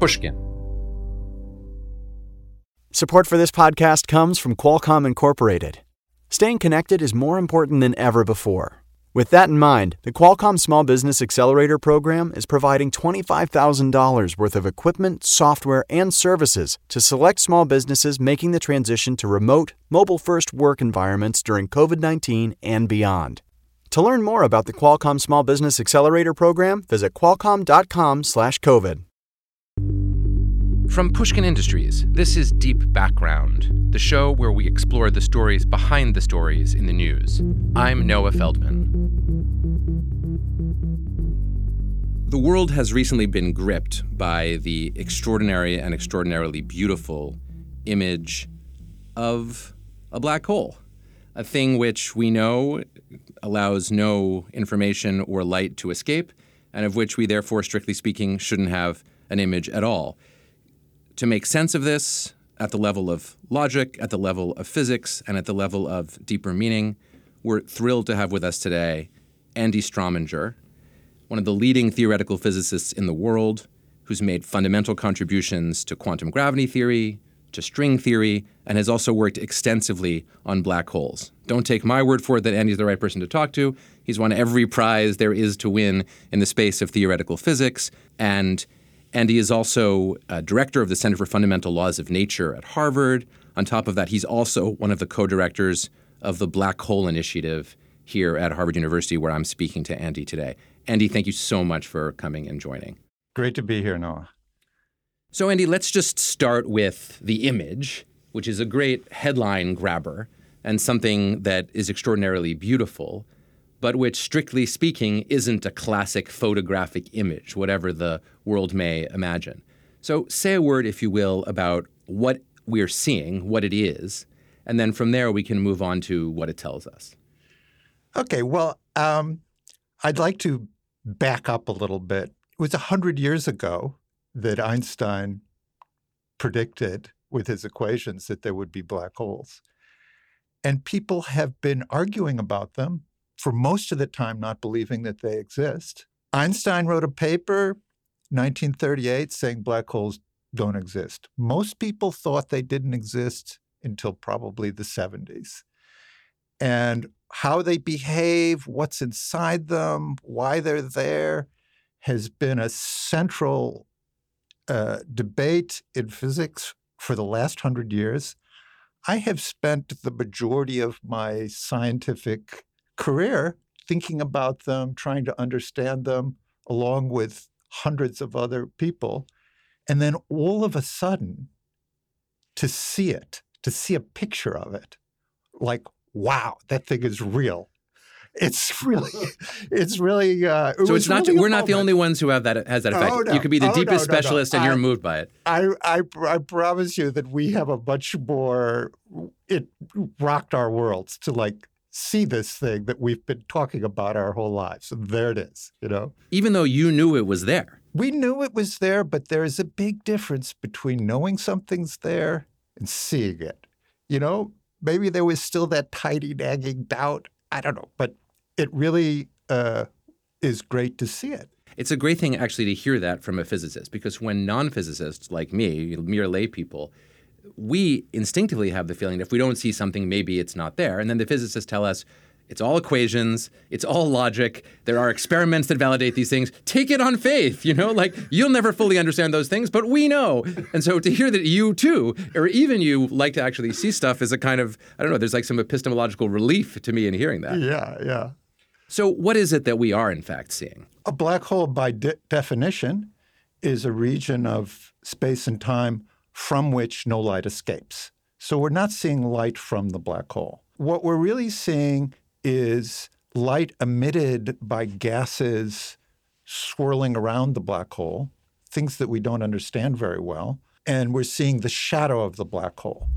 Pushkin. Support for this podcast comes from Qualcomm Incorporated. Staying connected is more important than ever before. With that in mind, the Qualcomm Small Business Accelerator program is providing $25,000 worth of equipment, software, and services to select small businesses making the transition to remote, mobile first work environments during COVID 19 and beyond. To learn more about the Qualcomm Small Business Accelerator program, visit qualcomm.com/covid. From Pushkin Industries, this is Deep Background, the show where we explore the stories behind the stories in the news. I'm Noah Feldman. The world has recently been gripped by the extraordinary and extraordinarily beautiful image of a black hole, a thing which we know allows no information or light to escape, and of which we therefore, strictly speaking, shouldn't have an image at all. To make sense of this at the level of logic, at the level of physics, and at the level of deeper meaning, we're thrilled to have with us today Andy Strominger, one of the leading theoretical physicists in the world, who's made fundamental contributions to quantum gravity theory, to string theory, and has also worked extensively on black holes. Don't take my word for it that Andy's the right person to talk to. He's won every prize there is to win in the space of theoretical physics, and Andy is also director of the Center for Fundamental Laws of Nature at Harvard. On top of that, he's also one of the co directors of the Black Hole Initiative here at Harvard University, where I'm speaking to Andy today. Andy, thank you so much for coming and joining. Great to be here, Noah. So, Andy, let's just start with the image, which is a great headline grabber and something that is extraordinarily beautiful, but which, strictly speaking, isn't a classic photographic image, whatever the world may imagine. So, say a word, if you will, about what we're seeing, what it is, and then from there we can move on to what it tells us. Okay, well, um, I'd like to back up a little bit. It was 100 years ago that Einstein predicted with his equations that there would be black holes. And people have been arguing about them for most of the time, not believing that they exist. Einstein wrote a paper, 1938, saying black holes don't exist. Most people thought they didn't exist until probably the 70s. And how they behave, what's inside them, why they're there, has been a central uh, debate in physics for the last hundred years. I have spent the majority of my scientific career thinking about them, trying to understand them, along with hundreds of other people. And then all of a sudden, to see it, to see a picture of it, like, wow, that thing is real. It's really, it's really. Uh, it so it's not. Really we're not the only ones who have that has that effect. Oh, no. You could be the Oh, deepest no, no, no. specialist, and I- you're moved by it. I, I, I promise you that we have a much more. It rocked our worlds to like see this thing that we've been talking about our whole lives, there it is. You know, Even though you knew it was there. we knew it was there, but there is a big difference between knowing something's there and seeing it. You know, maybe there was still that tiny nagging doubt. I don't know, but it really uh, is great to see it. It's a great thing actually to hear that from a physicist because when non-physicists like me, mere lay people, we instinctively have the feeling that if we don't see something, maybe it's not there. And then the physicists tell us it's all equations, it's all logic. There are experiments that validate these things. Take it on faith, you know, like you'll never fully understand those things, but we know. And so to hear that you too, or even you, like to actually see stuff is a kind of, I don't know, there's like some epistemological relief to me in hearing that. Yeah, yeah. So what is it that we are in fact seeing? A black hole, by de- definition, is a region of space and time from which no light escapes. So we're not seeing light from the black hole. What we're really seeing is light emitted by gases swirling around the black hole, things that we don't understand very well. And we're seeing the shadow of the black hole.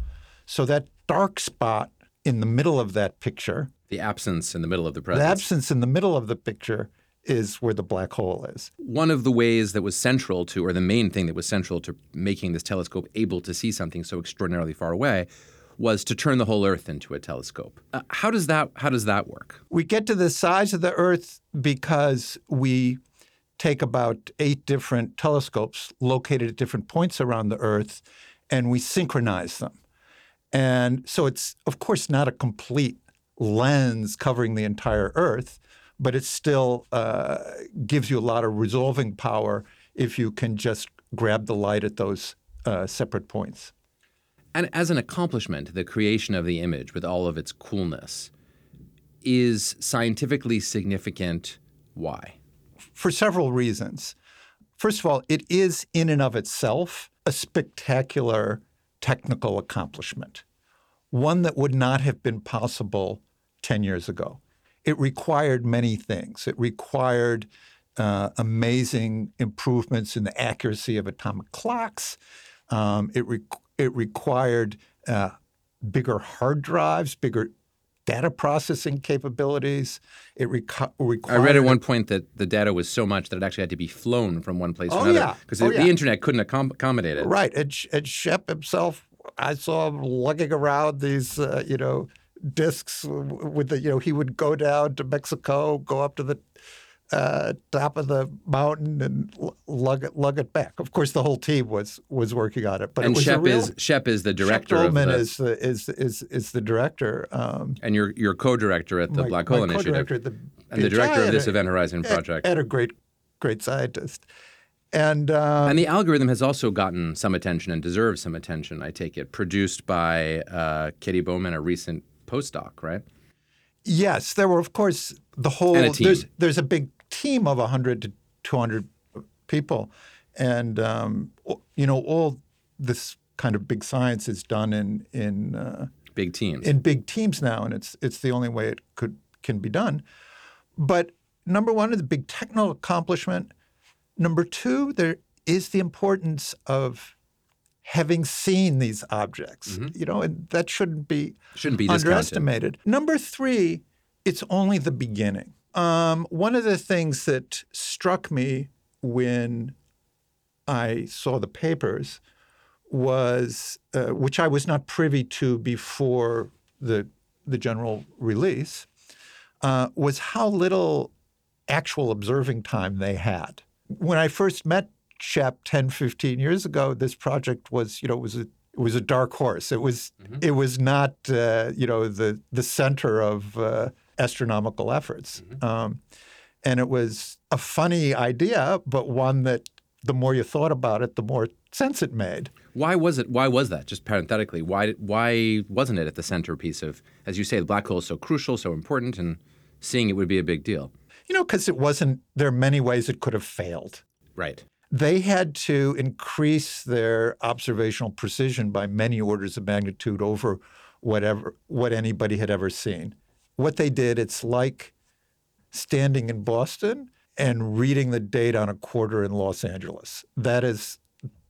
So that dark spot in the middle of that picture The absence in the middle of the presence. The absence in the middle of the picture is where the black hole is. One of the ways that was central to, or the main thing that was central to making this telescope able to see something so extraordinarily far away, was to turn the whole Earth into a telescope. Uh, how does that How does that work? We get to the size of the Earth because we take about eight different telescopes located at different points around the Earth, and we synchronize them. And so it's, of course, not a complete lens covering the entire Earth, but it still uh, gives you a lot of resolving power if you can just grab the light at those uh, separate points. And as an accomplishment, the creation of the image with all of its coolness is scientifically significant. Why? For several reasons. First of all, it is in and of itself a spectacular technical accomplishment, one that would not have been possible 10 years ago. It required many things. It required uh, amazing improvements in the accuracy of atomic clocks. Um, it, re- it required uh, bigger hard drives, bigger data processing capabilities. It reco- required. I read at one point that the data was so much that it actually had to be flown from one place to Oh, another yeah. because Oh, the, yeah. internet couldn't accom- accommodate it. Right. And, Sh- and Shep himself, I saw him lugging around these, uh, you know, discs with the, you know, he would go down to Mexico, go up to the uh, top of the mountain and lug it, lug it back. Of course, the whole team was was working on it, but and it was Shep real, is Shep is the Shep director of Goldman the, is, the, is is is the director. Um, and you're you're co-director at the my- Black Hole Initiative at the and the director of this a- Event Horizon project. and a great great scientist. And um, And the algorithm has also gotten some attention and deserves some attention, I take it. Produced by uh, Katie Bouman, a recent postdoc, right? Yes, there were, of course, the whole. A. There's there's a big team of 100 to 200 people, and um, you know all this kind of big science is done in in uh, Big teams. in big teams now, and it's it's the only way it could can be done. But number one is the big technical accomplishment. Number two, there is the importance of having seen these objects. You know, and that shouldn't be Shouldn't be discounted. underestimated. Number three, it's only the beginning. Um, one of the things that struck me when I saw the papers was, uh, which I was not privy to before the the general release, uh, was how little actual observing time they had. When I first met Shep 10, 15 years ago, this project was, you know, it was a it was a dark horse. It was it was not, uh, you know, the the center of uh, astronomical efforts, um, and it was a funny idea, but one that the more you thought about it, the more sense it made. Why was it? Why was that? Just parenthetically, why why wasn't it at the centerpiece of, as you say, the black hole is so crucial, so important, and seeing it would be a big deal, You know, because it wasn't. There are many ways it could have failed. right? They had to increase their observational precision by many orders of magnitude over whatever what anybody had ever seen. What they did, it's like standing in Boston and reading the date on a quarter in Los Angeles. That is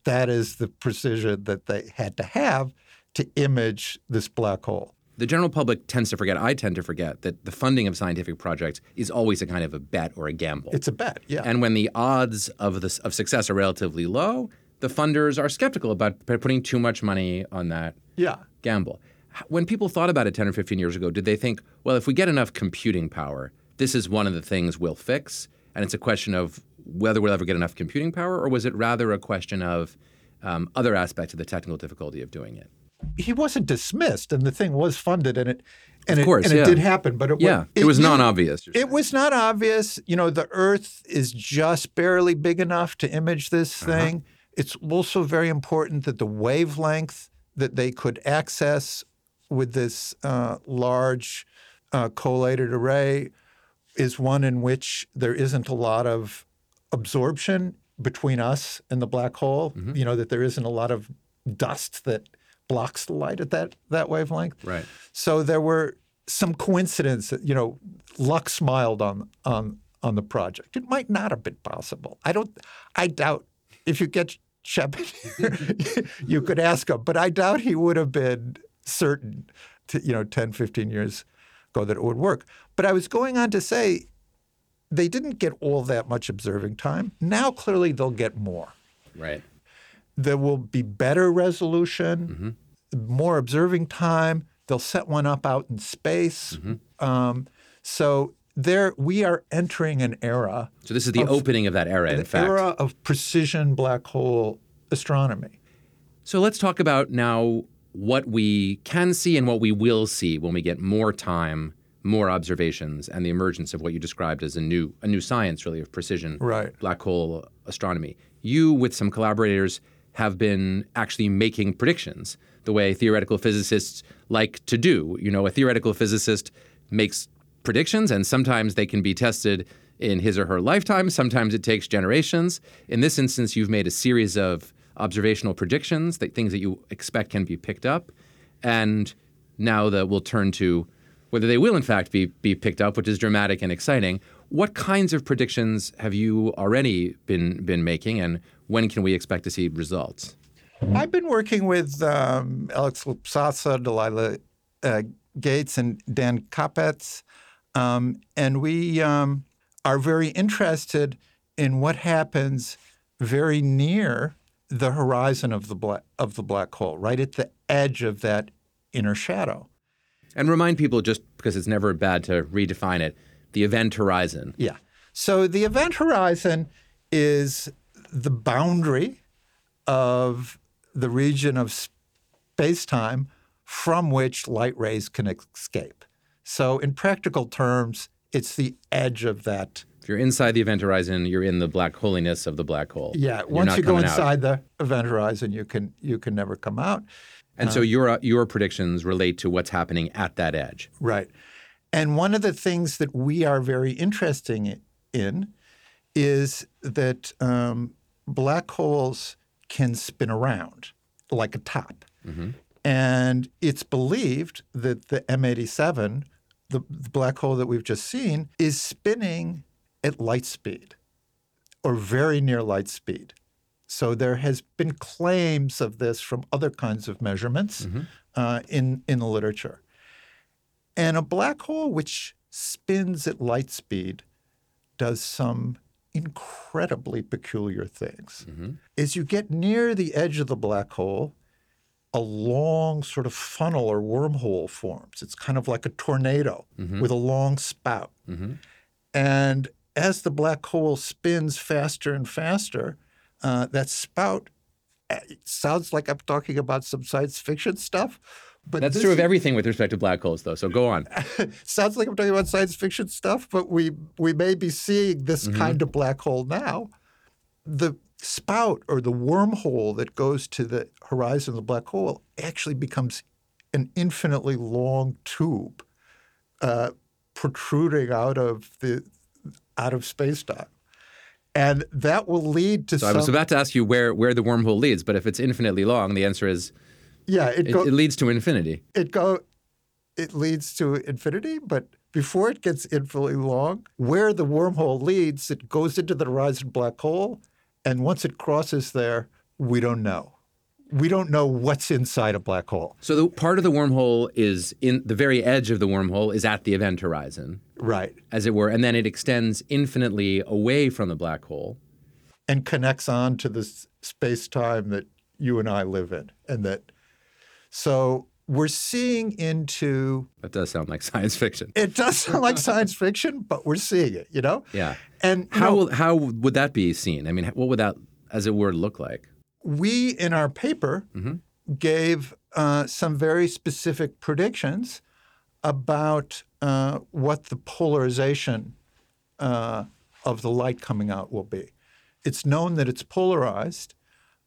that is the precision that they had to have to image this black hole. The general public tends to forget. I tend to forget that the funding of scientific projects is always a kind of a bet or a gamble. It's a bet, yeah. And when the odds of this of success are relatively low, the funders are skeptical about putting too much money on that yeah. gamble. When people thought about it 10 or 15 years ago, did they think, well, if we get enough computing power, this is one of the things we'll fix, and it's a question of whether we'll ever get enough computing power, or was it rather a question of um, other aspects of the technical difficulty of doing it? He wasn't dismissed, and the thing was funded, and it and Of it course, and yeah. it did happen. But it Yeah, it was you- non-obvious, you're It was not obvious. You know, the Earth is just barely big enough to image this Uh-huh. thing. It's also very important that the wavelength that they could access with this uh, large uh, collated array is one in which there isn't a lot of absorption between us and the black hole. Mm-hmm. You know that there isn't a lot of dust that blocks the light at that that wavelength. Right. So there were some coincidence that you know luck smiled on on on the project. It might not have been possible. I don't. I doubt if you get Shep here, you could ask him, but I doubt he would have been certain, to, you know, 10, 15 years ago that it would work. But I was going on to say they didn't get all that much observing time. Now clearly they'll get more. Right. There will be better resolution, more observing time. They'll set one up out in space. Um, so there we are entering an era, So this is the opening of that era, in fact. era of precision black hole astronomy. So let's talk about now what we can see and what we will see when we get more time, more observations, and the emergence of what you described as a new a new science, really, of precision Right. black hole astronomy. You, with some collaborators, have been actually making predictions the way theoretical physicists like to do. You know, a theoretical physicist makes predictions, and sometimes they can be tested in his or her lifetime. Sometimes it takes generations. In this instance, you've made a series of observational predictions, that things that you expect can be picked up, and now that we'll turn to whether they will in fact be be picked up, which is dramatic and exciting. What kinds of predictions have you already been been making, and when can we expect to see results? I've been working with um, Alex Lupsasca, Delilah uh, Gates, and Dan Kapec, um, and we um, are very interested in what happens very near the horizon of the black of the black hole, right at the edge of that inner shadow. And remind people, just because it's never bad to redefine it, the event horizon. Yeah. So the event horizon is the boundary of the region of space time from which light rays can escape. So, in practical terms, it's the edge of that. If you're inside the event horizon, you're in the black holiness of the black hole. Yeah. You're Once you go coming out. inside the event horizon, you can you can never come out. And so um, your your predictions relate to what's happening at that edge. Right. And one of the things that we are very interested in is that um, black holes can spin around like a top. And it's believed that the M87, the, the black hole that we've just seen, is spinning at light speed or very near light speed. So there has been claims of this from other kinds of measurements uh, in, in the literature. And a black hole which spins at light speed does some incredibly peculiar things. As you get near the edge of the black hole, a long sort of funnel or wormhole forms. It's kind of like a tornado with a long spout. And as the black hole spins faster and faster, uh, that spout uh, sounds like I'm talking about some science fiction stuff. But That's true of everything with respect to black holes, though. So go on. sounds like I'm talking about science fiction stuff, but we we may be seeing this kind of black hole now. The spout or the wormhole that goes to the horizon of the black hole actually becomes an infinitely long tube uh, protruding out of the out of space-time. And that will lead to So I was about to ask you where where the wormhole leads, but if it's infinitely long, the answer is yeah, it, it, go, it leads to infinity. it go it leads to infinity, but before it gets infinitely long, where the wormhole leads, it goes into the horizon black hole, and once it crosses there, we don't know. We don't know what's inside a black hole. So the part of the wormhole is in the very edge of the wormhole is at the event horizon, Right. as it were, and then it extends infinitely away from the black hole. And connects on to the space time that you and I live in. And that so we're seeing into That does sound like science fiction. it does sound like science fiction, but we're seeing it, you know? Yeah. And How know, will, how would that be seen? I mean, what would that, as it were, look like? we in our paper gave uh, some very specific predictions about uh, what the polarization uh, of the light coming out will be. It's known that it's polarized.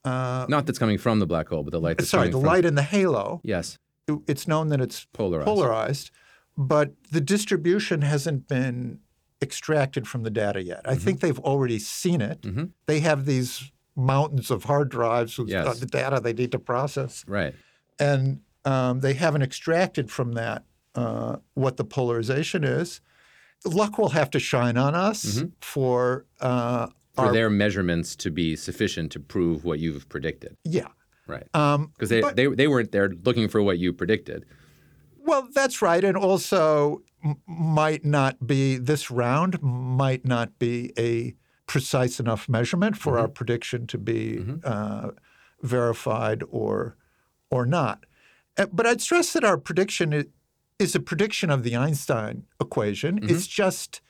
Not that's coming from the black hole, but the light. That's Sorry, the from, light in the halo. Yes. It's known that it's Polarized. polarized, but the distribution hasn't been extracted from the data yet. I Mm-hmm. think they've already seen it. They have these mountains of hard drives with Yes. uh, the data they need to process. Right. and um, they haven't extracted from that uh, what the polarization is. Luck will have to shine on us for uh, For our their measurements to be sufficient to prove what you've predicted. yeah. Right. Um, Because they, but- they, they weren't there looking for what you predicted. well, that's right, and also m- might not be this round might not be a precise enough measurement for our prediction to be uh, verified or or not. Uh, But I'd stress that our prediction i- is a prediction of the Einstein equation. It's just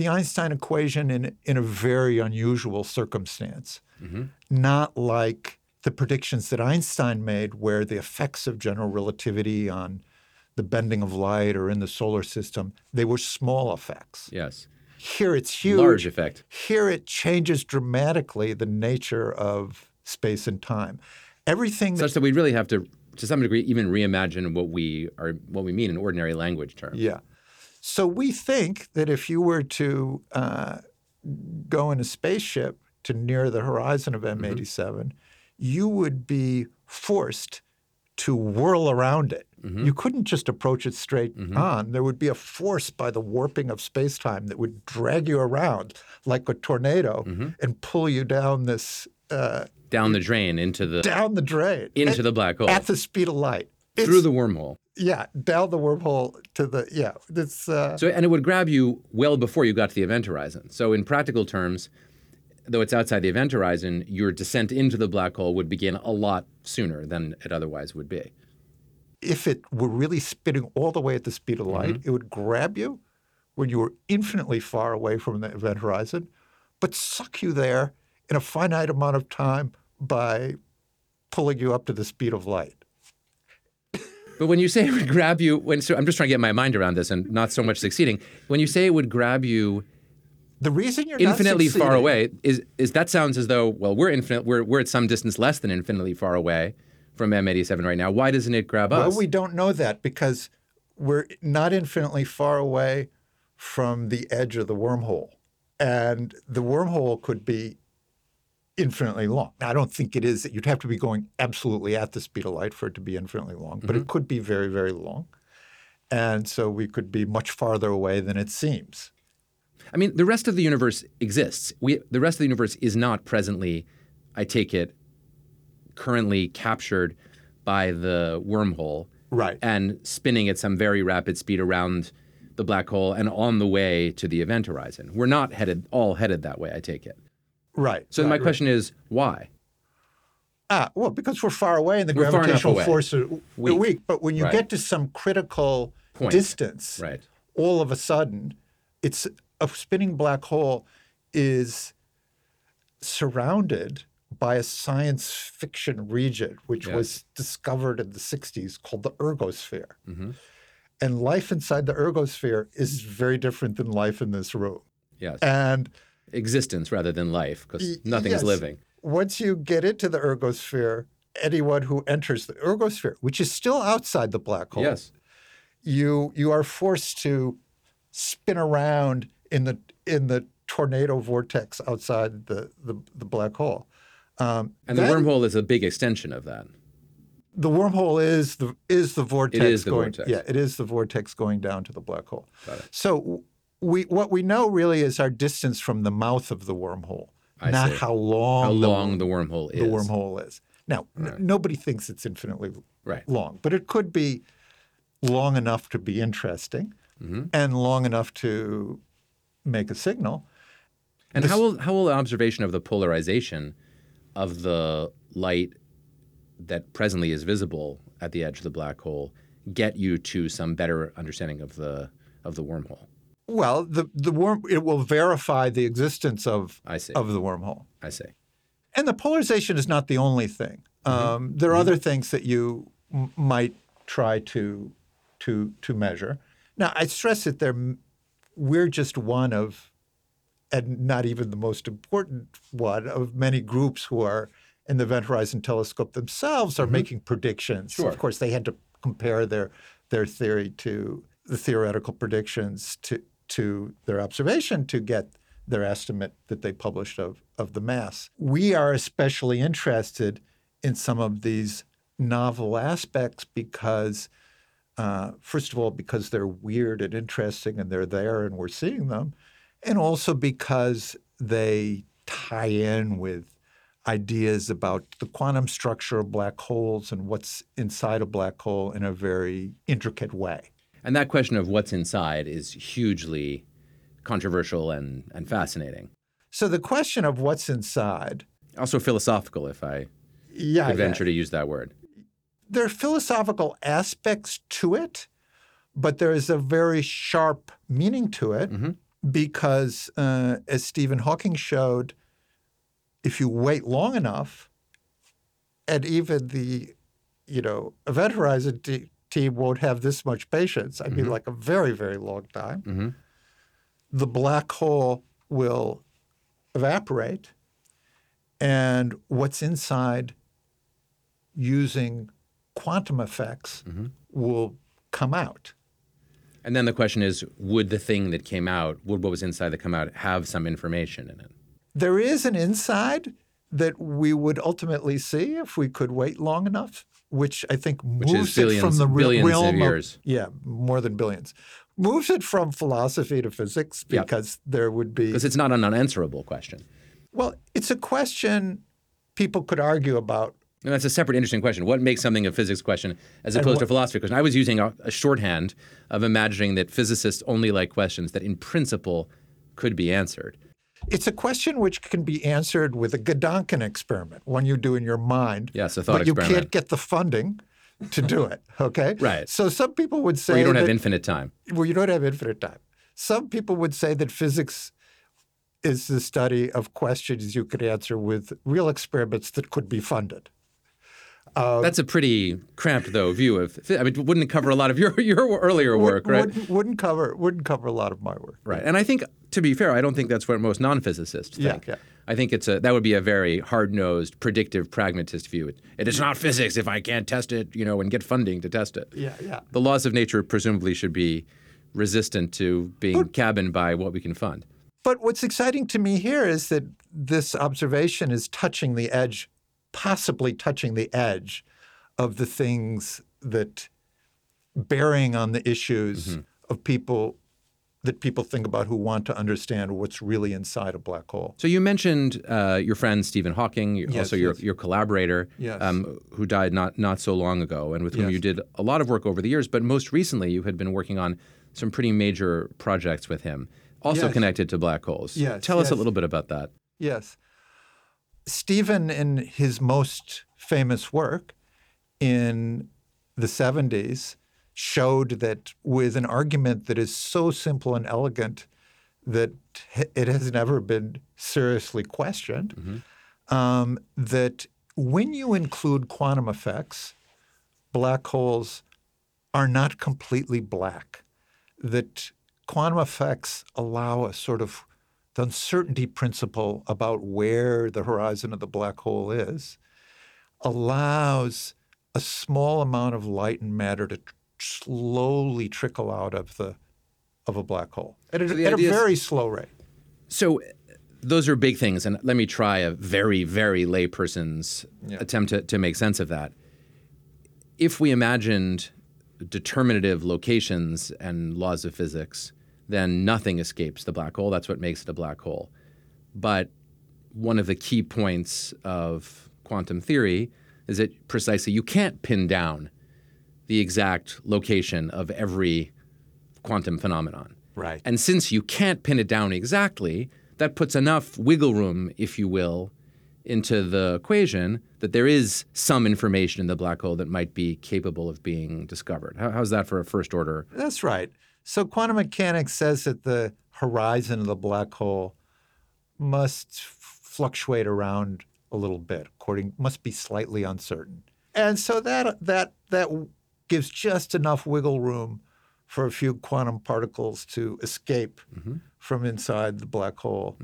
the Einstein equation in, in a very unusual circumstance, mm-hmm. not like the predictions that Einstein made, where the effects of general relativity on the bending of light or in the solar system, they were small effects. Yes. Here it's huge. Large effect. Here it changes dramatically the nature of space and time. Everything that Such that we really have to, to some degree, even reimagine what we are, what we mean in ordinary language terms. Yeah. So we think that if you were to uh, go in a spaceship to near the horizon of M87, you would be forced to whirl around it. You couldn't just approach it straight on. There would be a force by the warping of space-time that would drag you around like a tornado and pull you down this uh, Down the drain into the down the drain into at, the black hole at the speed of light. Through the wormhole. yeah down the wormhole to the yeah. It's uh, So, and it would grab you well before you got to the event horizon. So, in practical terms, though it's outside the event horizon, your descent into the black hole would begin a lot sooner than it otherwise would be. if it were really spinning all the way at the speed of light, Mm-hmm. it would grab you when you were infinitely far away from the event horizon, but suck you there in a finite amount of time by pulling you up to the speed of light. But when you say it would grab you, when so I'm just trying to get my mind around this and not so much succeeding. When you say it would grab you The reason you're infinitely far away is is that sounds as though well we're infinite we're we're at some distance less than infinitely far away from M87 right now. Why doesn't it grab us? Well, we don't know that because we're not infinitely far away from the edge of the wormhole. And the wormhole could be infinitely long. Now, I don't think it is. That you'd have to be going absolutely at the speed of light for it to be infinitely long, but it mm-hmm. could be very, very long. And so we could be much farther away than it seems. I mean, the rest of the universe exists. We, the rest of the universe is not presently, I take it, currently captured by the wormhole Right. and spinning at some very rapid speed around the black hole and on the way to the event horizon. We're not headed all headed that way, I take it. Right. So right, my right. question is why? Ah, well, because we're far away and the We're gravitational force are Weak. weak. But when you Right. get to some critical Point. distance, Right. all of a sudden, it's a spinning black hole is surrounded by a science fiction region, which Yes. was discovered in the 60s called the ergosphere. Mm-hmm. And life inside the ergosphere is very different than life in this room. Yes. And Existence rather than life, because nothing's yes. living. once you get into the ergosphere, anyone who enters the ergosphere, which is still outside the black hole, Yes. you you are forced to spin around in the in the tornado vortex outside the the, the black hole. Um, And the wormhole is a big extension of that. the wormhole is the is the vortex. is the going, vortex. Yeah, it is the vortex going down to the black hole. Got it. So we what we know really is our distance from the mouth of the wormhole, I not see. how long How the, long the wormhole is. the wormhole is. Now, n- nobody thinks it's infinitely Right. long, but it could be long enough to be interesting Mm-hmm. and long enough to make a signal. And how will how will the observation of the polarization of the light that presently is visible at the edge of the black hole get you to some better understanding of the of the wormhole? Well, the, the worm it will verify the existence of I see. of the wormhole. I see. And the polarization is not the only thing. Mm-hmm. Um, there are other mm-hmm. things that you m- might try to to to measure. Now, I stress that there we're just one of, and not even the most important one of many groups who are in the Event Horizon Telescope themselves are mm-hmm. making predictions. Sure. Of course, they had to compare their their theory to the theoretical predictions to to their observation to get their estimate that they published of of the mass. We are especially interested in some of these novel aspects because uh, first of all, because they're weird and interesting and they're there and we're seeing them, and also because they tie in with ideas about the quantum structure of black holes and what's inside a black hole in a very intricate way. And that question of what's inside is hugely controversial and, and fascinating. So the question of what's inside, Also philosophical, if I yeah, could yeah. venture to use that word. there are philosophical aspects to it, but there is a very sharp meaning to it because, uh, as Stephen Hawking showed, if you wait long enough, and even the, you know, event horizon te- team won't have this much patience. I mean, mm-hmm. like a very, very long time. Mm-hmm. The black hole will evaporate, and what's inside, using quantum effects, mm-hmm. will come out. And then the question is, would the thing that came out, would what was inside that come out have some information in it? There is an inside that we would ultimately see if we could wait long enough, which I think Which moves it from the re- billions of realm years. yeah, more than billions. Moves it from philosophy to physics Yep. because there would be Because it's not an unanswerable question. well, it's a question people could argue about. And that's a separate interesting question. What makes something a physics question as opposed to a philosophy question? I was using a, a shorthand of imagining that physicists only like questions that in principle could be answered. It's a question which can be answered with a Gedanken experiment, one you do in your mind. Yes, a thought but you can't get the funding to do it. Okay, Right. So some people would say Or you don't that, have infinite time. well, you don't have infinite time. Some people would say that physics is the study of questions you could answer with real experiments that could be funded. Uh, that's a pretty cramped, though, view of. I mean, wouldn't cover a lot of your your earlier work, right? Wouldn't, wouldn't cover wouldn't cover a lot of my work. Right. And I think, to be fair, I don't think that's what most non-physicists think. yeah. I think it's a that would be a very hard-nosed, predictive, pragmatist view. It, it is not physics if I can't test it, you know, and get funding to test it. Yeah, yeah. The laws of nature presumably should be resistant to being cabined by what we can fund. But what's exciting to me here is that this observation is touching the edge, possibly touching the edge of the things that bearing on the issues Mm-hmm. of people that people think about who want to understand what's really inside a black hole. So you mentioned uh, your friend Stephen Hawking, Yes, also your, yes. your collaborator, Yes. um, who died not not so long ago, and with whom you did a lot of work over the years. But most recently, you had been working on some pretty major projects with him, also connected to black holes. Yes, Tell us a little bit about that. Yes. Stephen, in his most famous work in the 70s, showed that with an argument that is so simple and elegant that it has never been seriously questioned, um, that when you include quantum effects, black holes are not completely black. That quantum effects allow a sort of the uncertainty principle about where the horizon of the black hole is allows a small amount of light and matter to tr- slowly trickle out of the of a black hole at a, the at a idea is- very slow rate. So those are big things, and let me try a very, very layperson's attempt to, to make sense of that. If we imagined determinative locations and laws of physics, then nothing escapes the black hole. That's what makes it a black hole. But one of the key points of quantum theory is that precisely you can't pin down the exact location of every quantum phenomenon. Right. And since you can't pin it down exactly, that puts enough wiggle room, if you will, into the equation that there is some information in the black hole that might be capable of being discovered. How, how's that for a first order? That's right. So quantum mechanics says that the horizon of the black hole must fluctuate around a little bit, according must be slightly uncertain. And so that that that gives just enough wiggle room for a few quantum particles to escape from inside the black hole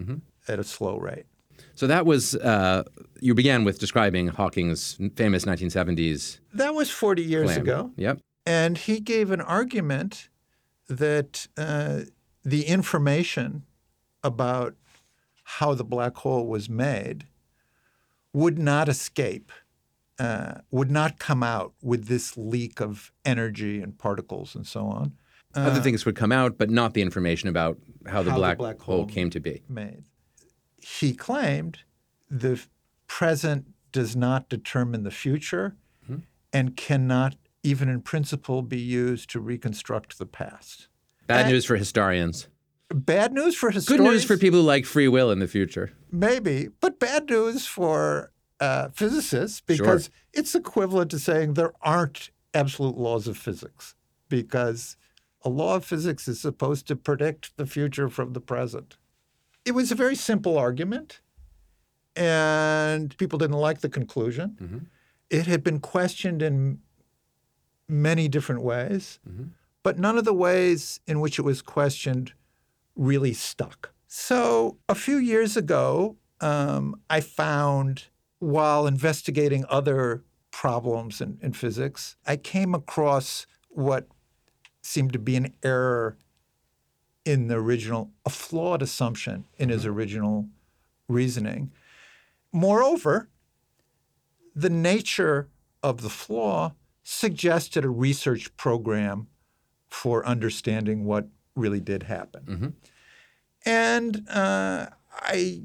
at a slow rate. So that was, uh, you began with describing Hawking's famous 1970s That was 40 years claim. ago. Yep. And he gave an argument that uh, the information about how the black hole was made would not escape, uh, would not come out with this leak of energy and particles and so on. Other things would come out, but not the information about how the, How the black, black hole hole came to be. Made. He claimed the present does not determine the future and cannot, even in principle, be used to reconstruct the past. Bad Uh, news for historians. Bad news for historians. Good news for people who like free will in the future. Maybe, but bad news for uh, physicists because Sure. it's equivalent to saying there aren't absolute laws of physics because a law of physics is supposed to predict the future from the present. It was a very simple argument, and people didn't like the conclusion. Mm-hmm. It had been questioned in many different ways, Mm-hmm. but none of the ways in which it was questioned really stuck. So a few years ago, um, I found while investigating other problems in, in physics, I came across what seemed to be an error in the original, a flawed assumption in his original reasoning. Moreover, the nature of the flaw suggested a research program for understanding what really did happen. And uh, I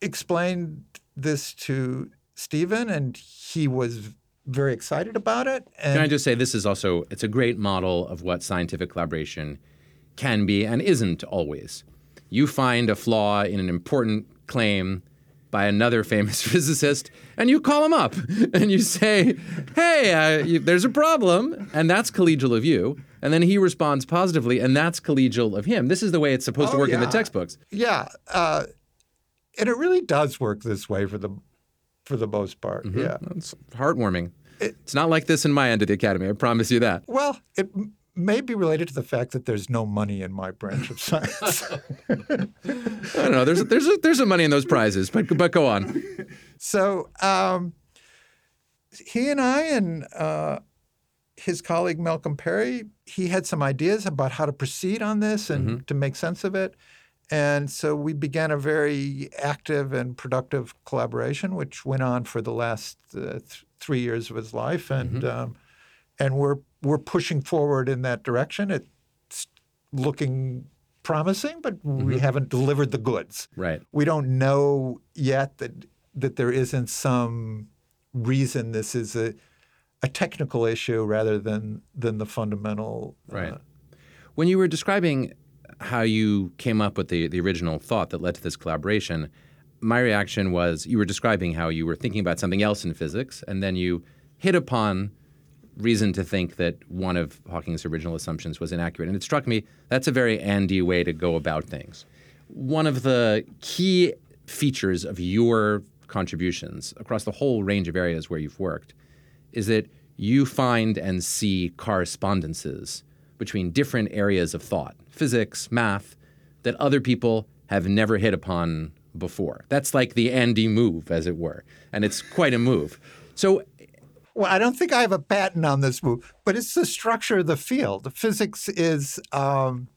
explained this to Stephen, and he was very excited about it. And Can I just say this is also it's a great model of what scientific collaboration can be and isn't always. You find a flaw in an important claim by another famous physicist, and you call him up and you say, "Hey, uh, you, there's a problem," and that's collegial of you. And then he responds positively, and that's collegial of him. This is the way it's supposed to Oh, work in the textbooks. yeah, uh, and it really does work this way for the for the most part. Mm-hmm. Yeah. It's heartwarming. it's not like this in my end of the academy. I promise you that. Well, it may be related to the fact that there's no money in my branch of science. I don't know. There's there's there's some money in those prizes, but but go on. so um, he and I and uh, his colleague Malcolm Perry, he had some ideas about how to proceed on this and to make sense of it. And so we began a very active and productive collaboration, which went on for the last uh, th- three years of his life, and um, and we're we're pushing forward in that direction. It's looking promising, but we haven't delivered the goods Right. we don't know yet that that there isn't some reason this is a a technical issue rather than than the fundamental uh, Right. When you were describing how you came up with the, the original thought that led to this collaboration, my reaction was you were describing how you were thinking about something else in physics, and then you hit upon reason to think that one of Hawking's original assumptions was inaccurate. And it struck me that's a very Andy way to go about things. One of the key features of your contributions across the whole range of areas where you've worked is that you find and see correspondences between different areas of thought, physics, math, that other people have never hit upon before. That's like the Andy move, as it were. And it's quite a move. So Well, I don't think I have a patent on this move, but it's the structure of the field. Physics is, um,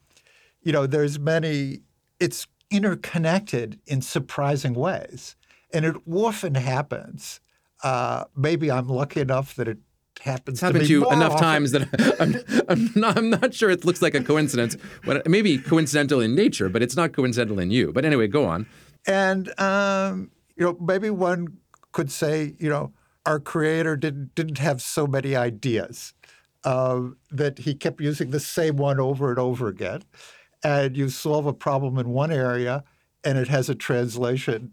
you know, there's many. It's interconnected in surprising ways, and it often happens. Uh, maybe I'm lucky enough that it happens. It's happened to, you more enough often. times that I'm, I'm, not, I'm not sure it looks like a coincidence. But it may be coincidental in nature, but it's not coincidental in you. But anyway, go on. And um, you know, maybe one could say, you know, our creator didn't didn't have so many ideas uh, that he kept using the same one over and over again. And you solve a problem in one area, and it has a translation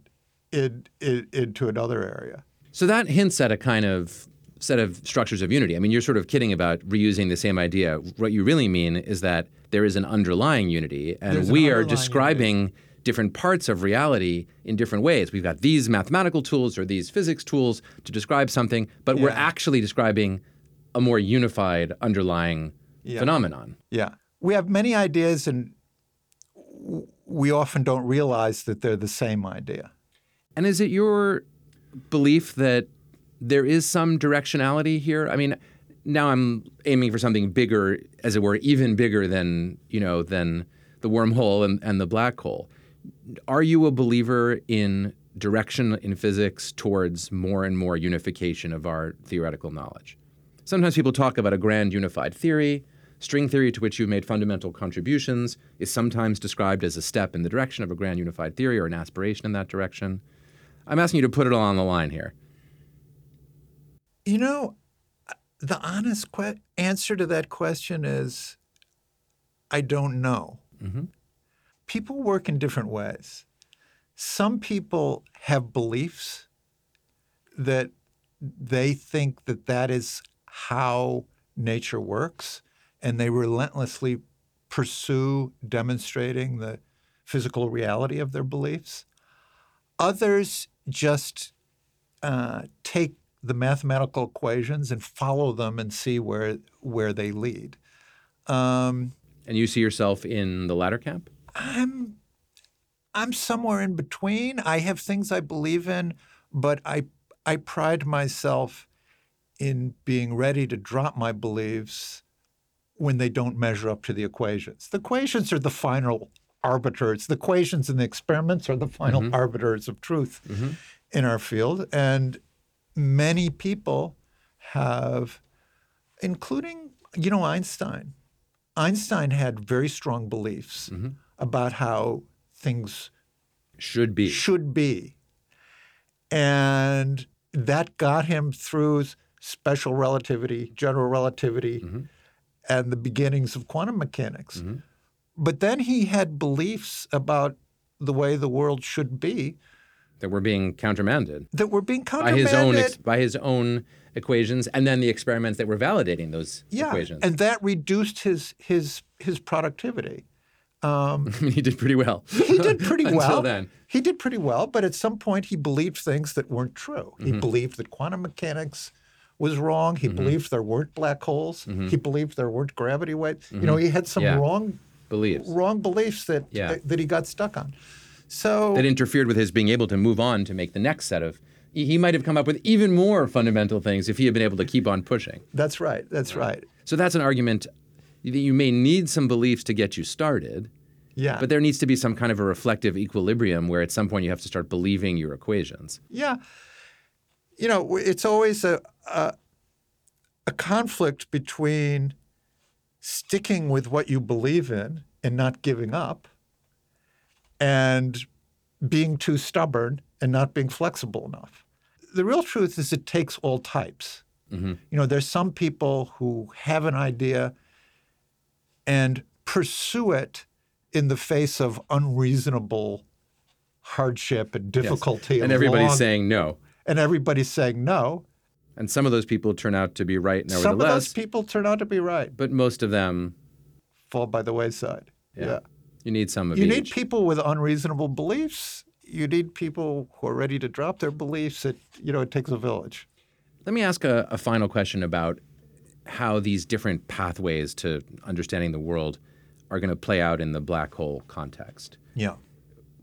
in, in into another area. So that hints at a kind of set of structures of unity. I mean, you're sort of kidding about reusing the same idea. What you really mean is that there is an underlying unity, and There's an we are describing different parts of reality in different ways. We've got these mathematical tools or these physics tools to describe something, but we're actually describing a more unified underlying phenomenon. Yeah, we have many ideas, and we often don't realize that they're the same idea. And is it your belief that there is some directionality here? I mean, now I'm aiming for something bigger, as it were, even bigger than you know than the wormhole and, and the black hole. Are you a believer in direction in physics towards more and more unification of our theoretical knowledge? Sometimes people talk about a grand unified theory. String theory, to which you've made fundamental contributions, is sometimes described as a step in the direction of a grand unified theory or an aspiration in that direction. I'm asking you to put it all on the line here. You know, the honest que- answer to that question is I don't know. Mm-hmm. People work in different ways. Some people have beliefs that they think that that is how nature works, and they relentlessly pursue demonstrating the physical reality of their beliefs. Others just uh, take the mathematical equations and follow them and see where where they lead. Um, and you see yourself in the latter camp? I'm I'm somewhere in between. I have things I believe in, but I I pride myself in being ready to drop my beliefs when they don't measure up to the equations. The equations are the final arbiters. The equations and the experiments are the final mm-hmm. arbiters of truth mm-hmm. in our field. And many people have, including, you know, Einstein. Einstein had very strong beliefs mm-hmm. About how things should be. Should be. And that got him through special relativity, general relativity, mm-hmm. and the beginnings of quantum mechanics. Mm-hmm. But then he had beliefs about the way the world should be that were being countermanded. That were being countermanded by his own ex- by his own equations, and then the experiments that were validating those yeah, equations. and that reduced his his his productivity. Um, he did pretty well. He did pretty Until well. then. He did pretty well, but at some point he believed things that weren't true. He mm-hmm. believed that quantum mechanics was wrong. He mm-hmm. believed there weren't black holes. Mm-hmm. He believed there weren't gravity waves. You know, he had some yeah. wrong beliefs, wrong beliefs that, yeah. that that he got stuck on. So that interfered with his being able to move on to make the next set of. He might have come up with even more fundamental things if he had been able to keep on pushing. That's right. That's right. So that's an argument you may need some beliefs to get you started. Yeah. But there needs to be some kind of a reflective equilibrium where at some point you have to start believing your equations. Yeah. You know, it's always a, a, a conflict between sticking with what you believe in and not giving up and being too stubborn and not being flexible enough. The real truth is it takes all types. Mm-hmm. You know, there's some people who have an idea and pursue it in the face of unreasonable hardship and difficulty. Yes. And everybody's long, saying no. And everybody's saying no. And some of those people turn out to be right nevertheless. Some of those people turn out to be right. But most of them fall by the wayside. Yeah. yeah. You need some of You each. need people with unreasonable beliefs. You need people who are ready to drop their beliefs. It you know, it takes a village. Let me ask a, a final question about how these different pathways to understanding the world are going to play out in the black hole context. Yeah.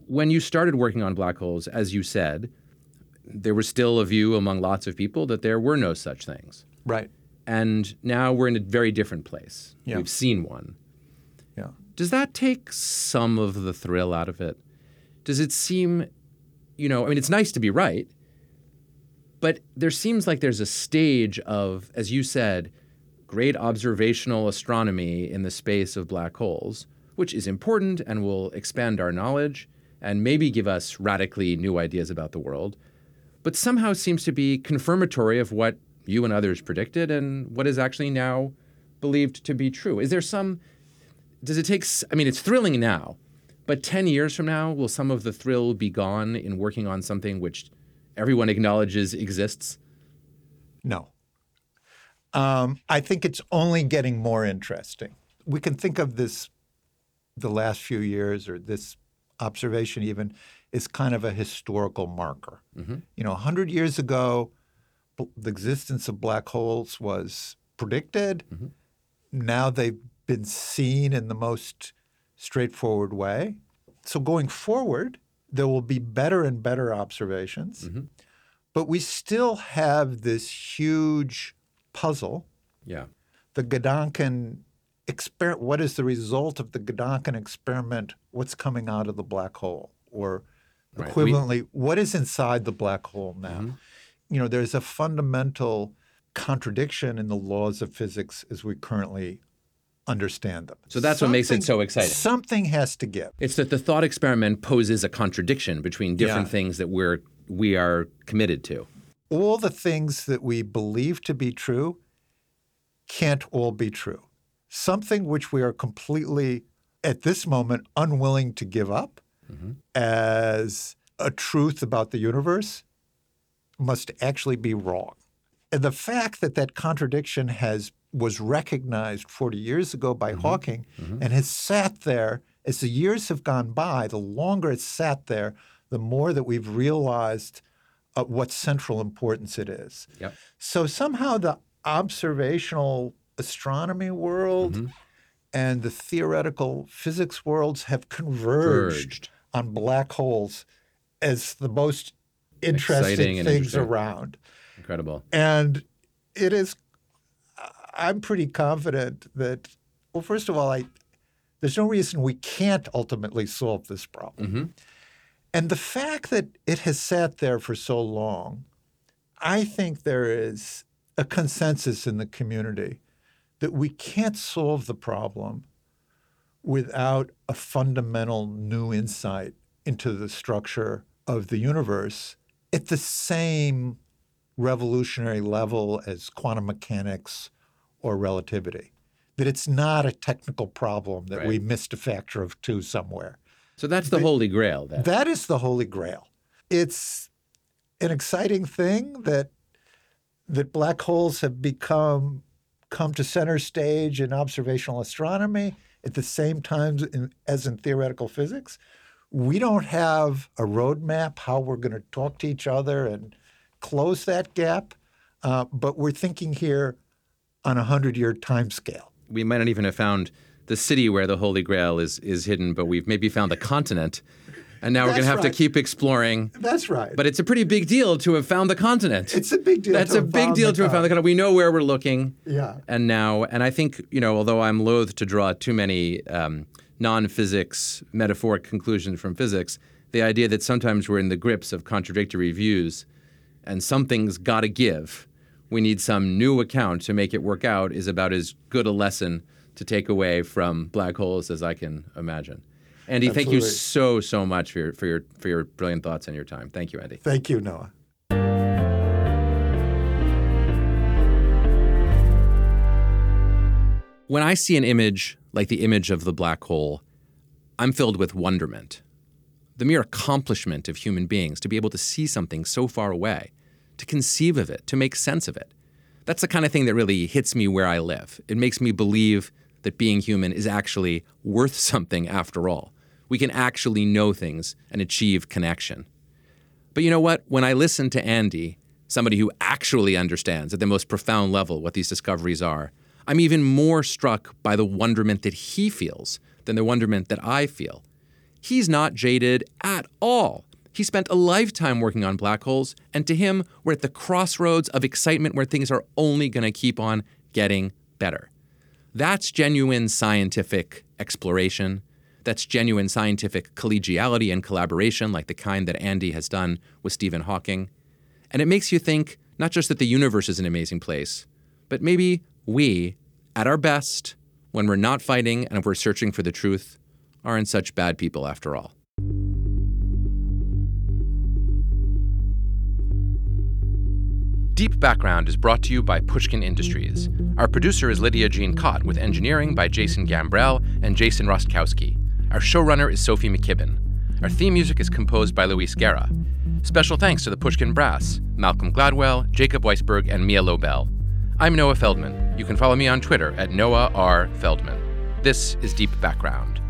When you started working on black holes, as you said, there was still a view among lots of people that there were no such things. Right. And now we're in a very different place. Yeah. We've seen one. Yeah. Does that take some of the thrill out of it? Does it seem, you know, I mean, it's nice to be right, but there seems like there's a stage of, as you said, great observational astronomy in the space of black holes, which is important and will expand our knowledge and maybe give us radically new ideas about the world, but somehow seems to be confirmatory of what you and others predicted and what is actually now believed to be true. Is there some does it take i mean it's thrilling now but 10 years from now will some of the thrill be gone in working on something which everyone acknowledges exists no um, i think it's only getting more interesting we can think of this the last few years or this observation even is kind of a historical marker mm-hmm. you know 100 years ago the existence of black holes was predicted mm-hmm. now they've been seen in the most straightforward way. So going forward, there will be better and better observations, mm-hmm. but we still have this huge puzzle. Yeah. The Gedanken experiment. What is the result of the Gedanken experiment? What's coming out of the black hole? Or right. equivalently, we, what is inside the black hole now? Mm-hmm. You know, there's a fundamental contradiction in the laws of physics as we currently understand them. So that's something, what makes it so exciting. Something has to give. It's that the thought experiment poses a contradiction between different yeah. things that we're we are committed to. All the things that we believe to be true can't all be true. Something which we are completely at this moment unwilling to give up mm-hmm. as a truth about the universe must actually be wrong. And the fact that that contradiction has was recognized 40 years ago by Mm-hmm. Hawking and has sat there as the years have gone by, the longer it's sat there, the more that we've realized uh, what central importance it is. Yep. So somehow the observational astronomy world Mm-hmm. and the theoretical physics worlds have converged Converged. on black holes as the most interesting things interesting. around. Incredible. And it is, I'm pretty confident that, well, first of all, I, there's no reason we can't ultimately solve this problem. Mm-hmm. And the fact that it has sat there for so long, I think there is a consensus in the community that we can't solve the problem without a fundamental new insight into the structure of the universe at the same revolutionary level as quantum mechanics or relativity. That it's not a technical problem that we missed a factor of two somewhere. So that's the holy grail then. That is the holy grail. It's an exciting thing that that black holes have become come to center stage in observational astronomy at the same time in, as in theoretical physics. We don't have a roadmap how we're going to talk to each other and close that gap, uh, but we're thinking here on a hundred-year time scale. we might not even have found the city where the Holy Grail is is hidden, but we've maybe found the continent. And now we're going to have right. to keep exploring. That's right. But it's a pretty big deal to have found the continent. it's a big deal. That's to a have big found deal to have found the continent. We know where we're looking. Yeah. And now, and I think, you know, although I'm loath to draw too many um, non physics metaphoric conclusions from physics, the idea that sometimes we're in the grips of contradictory views and something's got to give. We need some new account to make it work out is about as good a lesson to take away from black holes as I can imagine. Andy, thank you so so much for your for your for your brilliant thoughts and your time. Thank you, Andy. Thank you, Noah. When I see an image like the image of the black hole, I'm filled with wonderment. The mere accomplishment of human beings to be able to see something so far away, to conceive of it, to make sense of it. That's the kind of thing that really hits me where I live. It makes me believe that being human is actually worth something after all. We can actually know things and achieve connection. But you know what? When I listen to Andy, somebody who actually understands at the most profound level what these discoveries are, I'm even more struck by the wonderment that he feels than the wonderment that I feel. He's not jaded at all. He spent a lifetime working on black holes, and to him, we're at the crossroads of excitement where things are only going to keep on getting better. That's genuine scientific exploration. That's genuine scientific collegiality and collaboration, like the kind that Andy has done with Stephen Hawking. And it makes you think not just that the universe is an amazing place, but maybe we, at our best, when we're not fighting and we're searching for the truth, aren't such bad people after all. Deep Background is brought to you by Pushkin Industries. Our producer is Lydia Jean Kott, with engineering by Jason Gambrell and Jason Rostkowski. Our showrunner is Sophie McKibben. Our theme music is composed by Luis Guerra. Special thanks to the Pushkin Brass, Malcolm Gladwell, Jacob Weisberg, and Mia Lobel. I'm Noah Feldman. You can follow me on Twitter at Noah R. Feldman. This is Deep Background.